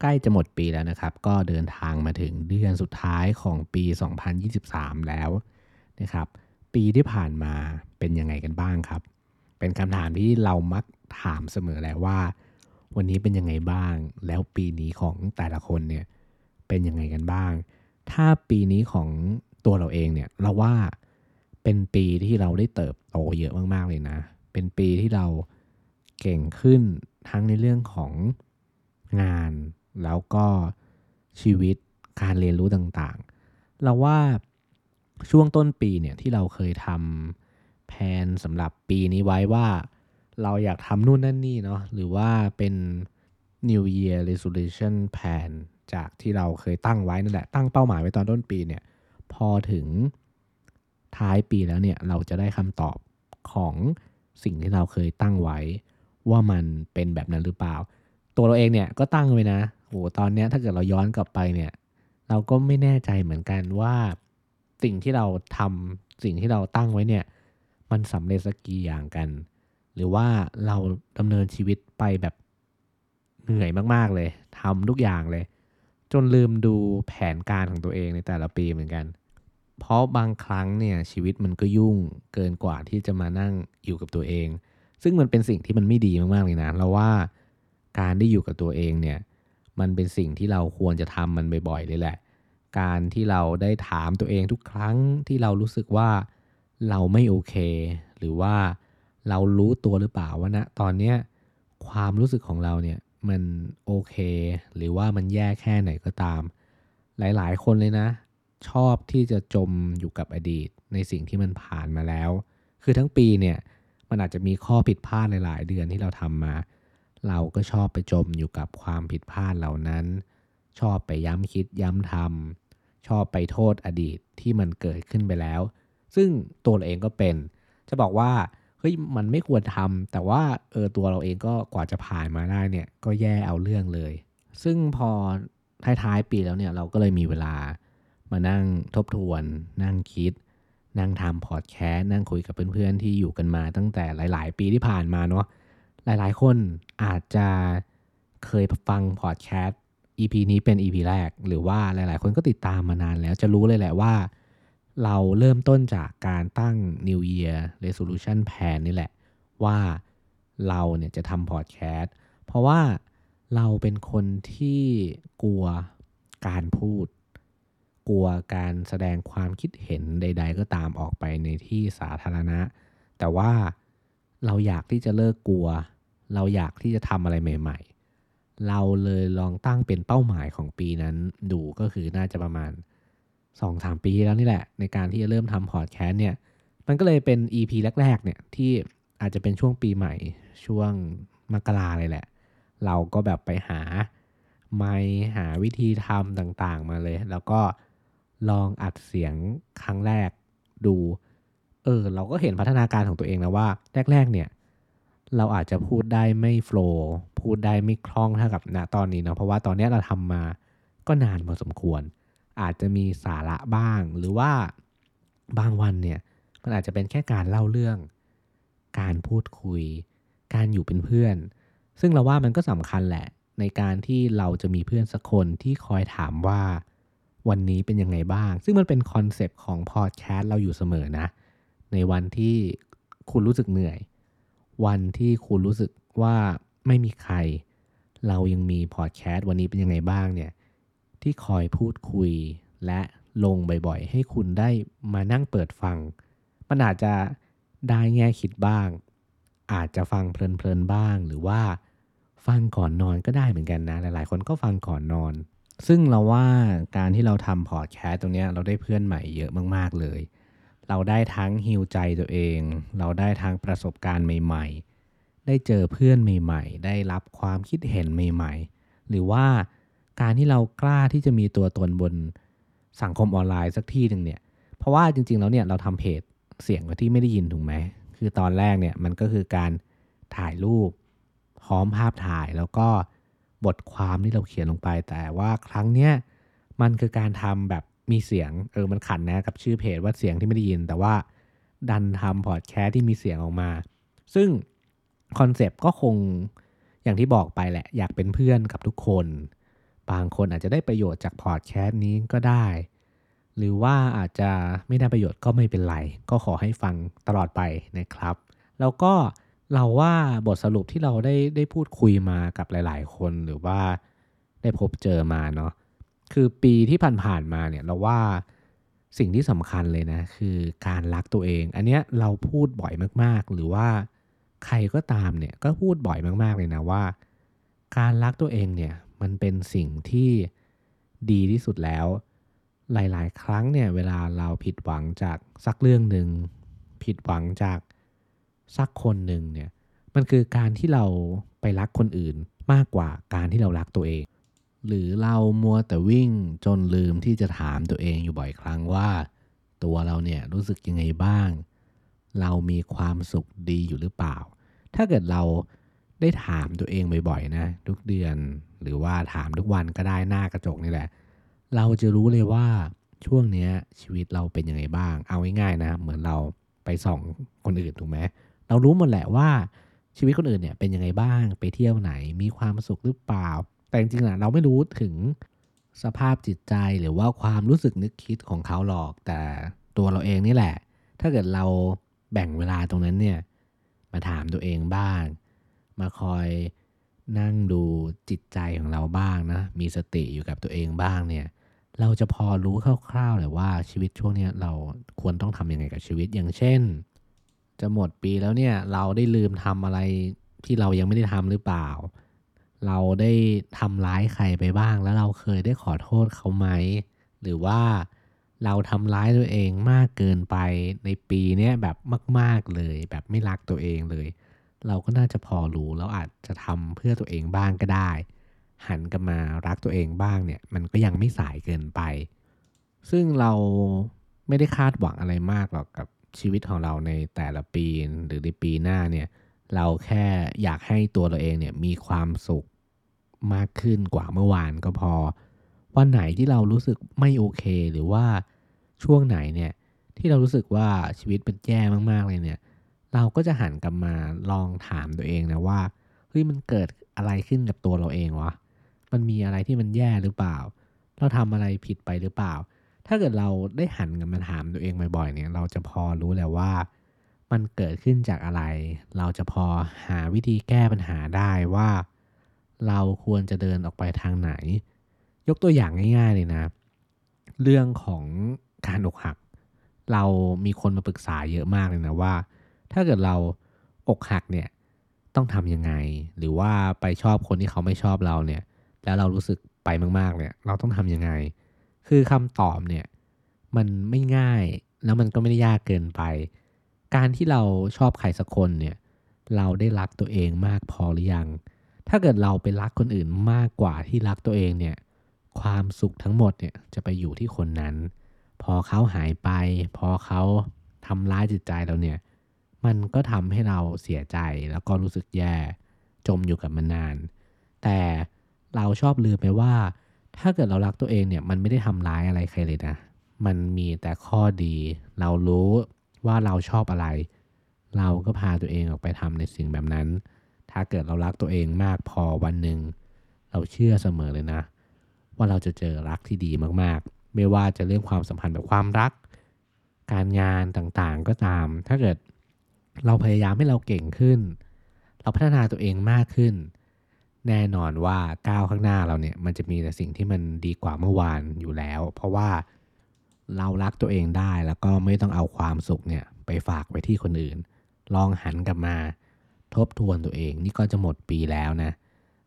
ใกล้จะหมดปีแล้วนะครับ ก็เดินทางมาถึงเดือนสุดท้ายของปี 2023 แล้วนะครับ ปีที่ผ่านมาเป็นยังไงกันบ้างครับ เป็นคำถามที่เรามักถามเสมอแหละว่า วันนี้เป็นยังไงบ้าง แล้วปีนี้ของแต่ละคนเนี่ยเป็นยังไงกันบ้าง ถ้าปีนี้ของตัวเราเองเนี่ยเราว่าเป็นปีที่เราได้เติบโตเยอะมากๆเลยนะ เป็นปีที่เราเก่งขึ้นทั้งในเรื่องของงาน แล้วก็ชีวิตการเรียนรู้ต่างๆ เราว่าช่วงต้นปีเนี่ยที่เราเคยทำแผนสำหรับปีนี้ไว้ว่า เราอยากทำนู่นนั่นนี่เนาะหรือว่าเป็น New Year Resolution Plan จากที่เราเคยตั้งไว้นั่นแหละ ตั้งเป้าหมายไว้ตอนต้นปีเนี่ย พอถึงท้ายปีแล้วเนี่ย เราจะได้คำตอบของสิ่งที่เราเคยตั้งไว้ ว่ามันเป็นแบบนั้นหรือเปล่า ตัวเราเองเนี่ยก็ตั้งไว้นะ โหตอนเนี้ยถ้าเกิดเราย้อนกลับไปเนี่ย เราก็ไม่แน่ใจเหมือนกันว่า สิ่งที่เราทำสิ่งที่เราตั้งไว้เนี่ย มันสำเร็จสักกี่อย่างกัน หรือว่าเราดำเนินชีวิตไปแบบเหนื่อยมากๆเลยทำทุกอย่างเลย จนลืมดูแผนการของตัวเองในแต่ละปีเหมือนกัน เพราะบางครั้งเนี่ยชีวิตมันก็ยุ่งเกินกว่าที่จะมานั่งอยู่กับตัวเอง ซึ่งมันเป็นสิ่งที่มันไม่ดีมากๆเลยนะเราว่าการได้อยู่กับตัวเองเนี่ย มันเป็นสิ่งที่เราควรจะทำมันบ่อยๆเลยแหละ การที่เราได้ถามตัวเองทุกครั้งที่เรารู้สึกว่าเราไม่โอเค หรือว่าเรารู้ตัวหรือเปล่าว่านะตอนเนี้ยความรู้สึกของเราเนี่ยมันโอเค หรือว่ามันแย่แค่ไหนก็ตาม หลายๆ คนเลยนะ ชอบที่จะจมอยู่กับอดีต ในสิ่งที่มันผ่านมาแล้ว คือทั้งปีเนี่ยมันอาจจะมีข้อผิดพลาดหลาย ๆ เดือนที่เราทำมา เราก็ชอบไปจมอยู่กับความผิดพลาดเหล่านั้น ชอบไปย้ำคิดย้ำทำชอบไปโทษอดีตที่มันเกิดขึ้นไปแล้ว ซึ่งตัวเราเองก็เป็น จะบอกว่าเฮ้ยมันไม่ควรทำแต่ว่าเออตัวเราเองก็กว่าจะผ่านมาได้เนี่ยก็แย่เอาเรื่องเลย ซึ่งพอท้ายๆปีแล้วเนี่ยเราก็เลยมีเวลามานั่งทบทวน นั่งคิด นั่งทำพอดแคสต์นั่งคุยกับเพื่อนๆที่อยู่กันมาตั้งแต่หลาย ๆ ปีที่ผ่านมาเนาะ หลายๆ คนอาจจะเคยฟังพอดแคสต์ EP นี้เป็น EP แรก หรือว่าหลาย ๆ คนก็ติดตามมานานแล้วจะรู้เลยแหละว่า เราเริ่มต้นจากการตั้ง New Year Resolution Plan นี่แหละ ว่าเราเนี่ยจะทำพอดแคสต์เพราะว่าเราเป็นคนที่กลัวการพูด กลัวการแสดงความคิดเห็นใด ๆ ก็ตามออกไปในที่สาธารณะ แต่ว่าเราอยากที่จะเลิกกลัว เราอยากที่จะทำอะไรใหม่ ๆ เราเลยลองตั้งเป็นเป้าหมายของปีนั้นดูก็คือน่าจะประมาณ 2-3 ปีแล้วนี่แหละ ในการที่จะเริ่มทำพอดแคสต์เนี่ย มันก็เลยเป็น EP แรก ๆ เนี่ยที่อาจจะเป็นช่วงปีใหม่ช่วงมกราเลยแหละ เราก็แบบไปหาไม่หาวิธีทำต่างๆมาเลย แล้วก็ลองอัดเสียงครั้งแรกดู เออ เราก็เห็นพัฒนาการของตัวเองนะว่า แรก ๆ เนี่ย เราอาจจะพูดได้ไม่โฟล์พูดได้ไม่คล่องเท่ากับณตอนนี้เนาะเพราะว่าตอนนี้เราทำมาก็นานพอสมควร อาจจะมีสาระบ้าง หรือว่าบางวันเนี่ยมันอาจจะเป็นแค่การเล่าเรื่อง การพูดคุย การอยู่เป็นเพื่อน ซึ่งเราว่ามันก็สำคัญแหละ ในการที่เราจะมีเพื่อนสักคนที่คอยถามว่าวันนี้เป็นยังไงบ้าง ซึ่งมันเป็น concept ของพอดแคสต์เราอยู่เสมอนะ ในวันที่คุณรู้สึกเหนื่อย วันที่คุณรู้สึกว่าไม่มีใคร เรายังมีพอดแคสต์วันนี้เป็นยังไงบ้างเนี่ยที่คอยพูดคุยและลงบ่อยๆ ให้คุณได้มานั่งเปิดฟัง มันอาจจะได้แง่คิดบ้าง อาจจะฟังเพลินๆบ้าง หรือว่าฟังก่อนนอนก็ได้เหมือนกันนะ หลายๆ คนก็ฟังก่อนนอน ซึ่งเราว่าการที่เราทำพอดแคสต์ตรงนี้เราได้เพื่อนใหม่เยอะมากๆเลย เราได้ทั้งฮิวใจตัวเอง เราได้ทั้งประสบการณ์ใหม่ ๆ ได้เจอเพื่อนใหม่ ๆ ได้รับความคิดเห็นใหม่ ๆ หรือว่าการที่เรากล้าที่จะมีตัวตนบนสังคมออนไลน์สักที่หนึ่งเนี่ยเพราะว่าจริง ๆ แล้วเนี่ยเราทำเพจเสียงที่ไม่ได้ยินถูกไหมคือตอนแรกเนี่ยมันก็คือการถ่ายรูปพร้อมภาพถ่ายแล้วก็บทความที่เราเขียนลงไปแต่ว่าครั้งเนี้ยมันคือการทำแบบ มีเสียงเออมันขันนะกับชื่อเพจว่าเสียงที่ไม่ได้ยิน แต่ว่าดันทำพอดแคสที่มีเสียงออกมา ซึ่งคอนเซปต์ก็คงอย่างที่บอกไปแหละ อยากเป็นเพื่อนกับทุกคน บางคนอาจจะได้ประโยชน์จากพอดแคสต์นี้ก็ได้ หรือว่าอาจจะไม่ได้ประโยชน์ก็ไม่เป็นไร ก็ขอให้ฟังตลอดไปนะครับ แล้วก็เราว่าบทสรุปที่เราได้ได้พูดคุยมากับหลาย ๆ คนหรือว่าได้พบเจอมาเนาะ คือปีที่ผ่านๆมาเนี่ยเราว่าสิ่งที่สำคัญเลยนะ คือการรักตัวเอง อันเนี้ยเราพูดบ่อยมากๆ หรือว่าใครก็ตามเนี่ยก็พูดบ่อยมากๆเลยนะว่า การรักตัวเองเนี่ยมันเป็นสิ่งที่ดีที่สุดแล้ว หลายๆ ครั้งเนี่ยเวลาเราผิดหวังจากสักเรื่องหนึ่งผิดหวังจากสักคนหนึ่งเนี่ยมันคือการที่เราไปรักคนอื่นมากกว่าการที่เรารักตัวเอง หรือเรามัวแต่วิ่งจนลืมที่จะถามตัวเองอยู่บ่อยครั้งว่า ตัวเราเนี่ยรู้สึกยังไงบ้าง เรามีความสุขดีอยู่หรือเปล่า ถ้าเกิดเราได้ถามตัวเองบ่อยๆนะ ทุกเดือนหรือว่าถามทุกวันก็ได้หน้ากระจกนี่แหละ เราจะรู้เลยว่าช่วงนี้ชีวิตเราเป็นยังไงบ้าง เอาง่ายๆนะ เหมือนเราไปส่องคนอื่นถูกไหมเรารู้หมดแหละว่าชีวิตคนอื่นเนี่ยเป็นยังไงบ้างไปเที่ยวไหนมีความสุขหรือเปล่า แต่จริงๆอะเราไม่รู้ถึงสภาพจิตใจหรือว่าความรู้สึกนึกคิดของเขาหรอก แต่ตัวเราเองนี่แหละ ถ้าเกิดเราแบ่งเวลาตรงนั้นเนี่ยมาถามตัวเองบ้าง มาคอยนั่งดูจิตใจของเราบ้างนะ มีสติอยู่กับตัวเองบ้างเนี่ย เราจะพอรู้คร่าวๆเลยว่าชีวิตช่วงนี้เราควรต้องทำยังไงกับชีวิตอย่างเช่น จะหมดปีแล้วเนี่ยเราได้ลืมทำอะไรที่เรายังไม่ได้ทำหรือเปล่า เราได้ทำร้ายใครไปบ้าง แล้วเราเคยได้ขอโทษเขาไหม หรือว่าเราทำร้ายตัวเองมากเกินไปในปีนี้แบบมาก ๆเลย แบบไม่รักตัวเองเลย เราก็น่าจะพอรู้แล้วอาจจะทำเพื่อตัวเองบ้างก็ได้ หันกลับมารักตัวเองบ้างเนี่ยมันก็ยังไม่สายเกินไป ซึ่งเราไม่ได้คาดหวังอะไรมากหรอกกับชีวิตของเราในแต่ละปีหรือในปีหน้าเนี่ย เราแค่อยากให้ตัวเราเองเนี่ยมีความสุขมากขึ้นกว่าเมื่อวานก็พอ วันไหนที่เรารู้สึกไม่โอเค หรือว่าช่วงไหนเนี่ยที่เรารู้สึกว่าชีวิตมันแย่มากๆเลยเนี่ย เราก็จะหันกลับมาลองถามตัวเองนะว่าเฮ้ยมันเกิดอะไรขึ้นกับตัวเราเองวะมันมีอะไรที่มันแย่หรือเปล่า เราทำอะไรผิดไปหรือเปล่า ถ้าเกิดเราได้หันกลับมาถามตัวเองบ่อยๆเนี่ย เราจะพอรู้แล้วว่า มันเกิดขึ้นจากอะไร เราจะพอหาวิธีแก้ปัญหาได้ว่า เราควรจะเดินออกไปทางไหน ยกตัวอย่างง่าย ๆ เลยนะ เรื่องของการอกหัก เรามีคนมาปรึกษาเยอะมากเลยนะว่า ถ้าเกิดเราอกหักเนี่ยต้องทำยังไง หรือว่าไปชอบคนที่เขาไม่ชอบเราเนี่ย แล้วเรารู้สึกไปมากๆเนี่ย เราต้องทำยังไง คือคำตอบเนี่ย มันไม่ง่ายแล้วมันก็ไม่ได้ยากเกินไป การที่เราชอบใครสักคนเนี่ย เราได้รักตัวเองมากพอหรือยัง ถ้าเกิดเราไปรักคนอื่นมากกว่าที่รักตัวเองเนี่ย ความสุขทั้งหมดเนี่ยจะไปอยู่ที่คนนั้น พอเขาหายไป พอเขาทำร้ายจิตใจเราเนี่ย มันก็ทำให้เราเสียใจแล้วก็รู้สึกแย่ จมอยู่กับมันนาน แต่เราชอบลืมไปว่า ถ้าเกิดเรารักตัวเองเนี่ย มันไม่ได้ทำร้ายอะไรใครเลยนะ มันมีแต่ข้อดี เรารู้ ว่าเราชอบอะไร เราก็พาตัวเองออกไปทำในสิ่งแบบนั้น ถ้าเกิดเรารักตัวเองมากพอวันหนึ่ง เราเชื่อเสมอเลยนะ ว่าเราจะเจอรักที่ดีมากๆ ไม่ว่าจะเรื่องความสัมพันธ์แบบความรัก การงานต่างๆก็ตาม ถ้าเกิดเราพยายามให้เราเก่งขึ้น เราพัฒนาตัวเองมากขึ้น แน่นอนว่าก้าวข้างหน้าเราเนี่ยมันจะมีแต่สิ่งที่มันดีกว่าเมื่อวานอยู่แล้ว เพราะว่า เรารักตัวเองได้แล้วก็ไม่ต้องเอาความสุขเนี่ยไปฝากไว้ที่คนอื่น ลองหันกลับมาทบทวนตัวเอง นี่ก็จะหมดปีแล้วนะ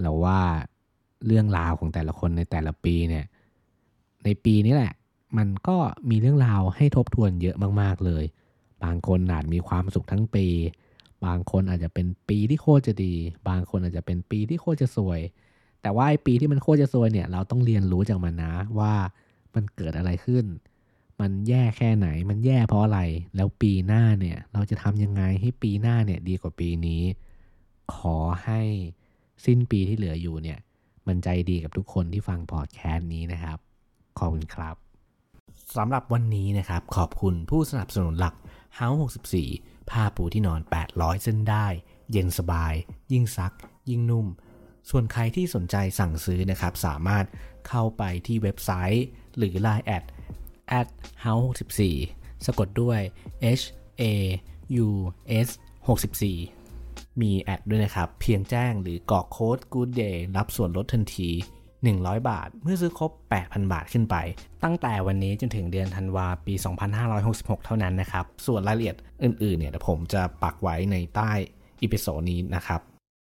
เราว่าเรื่องราวของแต่ละคนในแต่ละปีเนี่ย ในปีนี้แหละ มันก็มีเรื่องราวให้ทบทวนเยอะมากๆเลย บางคนอาจมีความสุขทั้งปี บางคนอาจจะเป็นปีที่โคตรจะดี บางคนอาจจะเป็นปีที่โคตรจะสวย แต่ว่าไอปีที่มันโคตรจะซวยเนี่ย เราต้องเรียนรู้จากมันนะว่ามันเกิดอะไรขึ้น มันแย่แค่ไหน มันแย่เพราะอะไร แล้วปีหน้าเนี่ย เราจะทำยังไงให้ปีหน้าเนี่ยดีกว่าปีนี้ ขอให้สิ้นปีที่เหลืออยู่เนี่ย มันใจดีกับทุกคนที่ฟังพอดแคสต์นี้นะครับ ขอบคุณครับสำหรับวันนี้นะครับ ขอบคุณผู้สนับสนุนหลัก House 64 ผ้าปูที่นอน 800 เส้นได้ เย็นสบาย ยิ่งซัก ยิ่งนุ่ม ส่วนใครที่สนใจสั่งซื้อนะครับ สามารถเข้าไปที่เว็บไซต์ หรือ Line add at haus 64 สะกดด้วย h a u s 64 มี at ด้วยนะครับ เพียงแจ้งหรือกรอกโค้ด good day รับส่วนลดทันที 100 บาท เมื่อซื้อครบ 8,000 บาทขึ้นไป ตั้งแต่วันนี้จนถึงเดือนธันวาปี 2566 เท่านั้นนะครับ ส่วนรายละเอียดอื่นๆเนี่ยเดี๋ยวผมจะปักไว้ในใต้ episode นี้นะครับ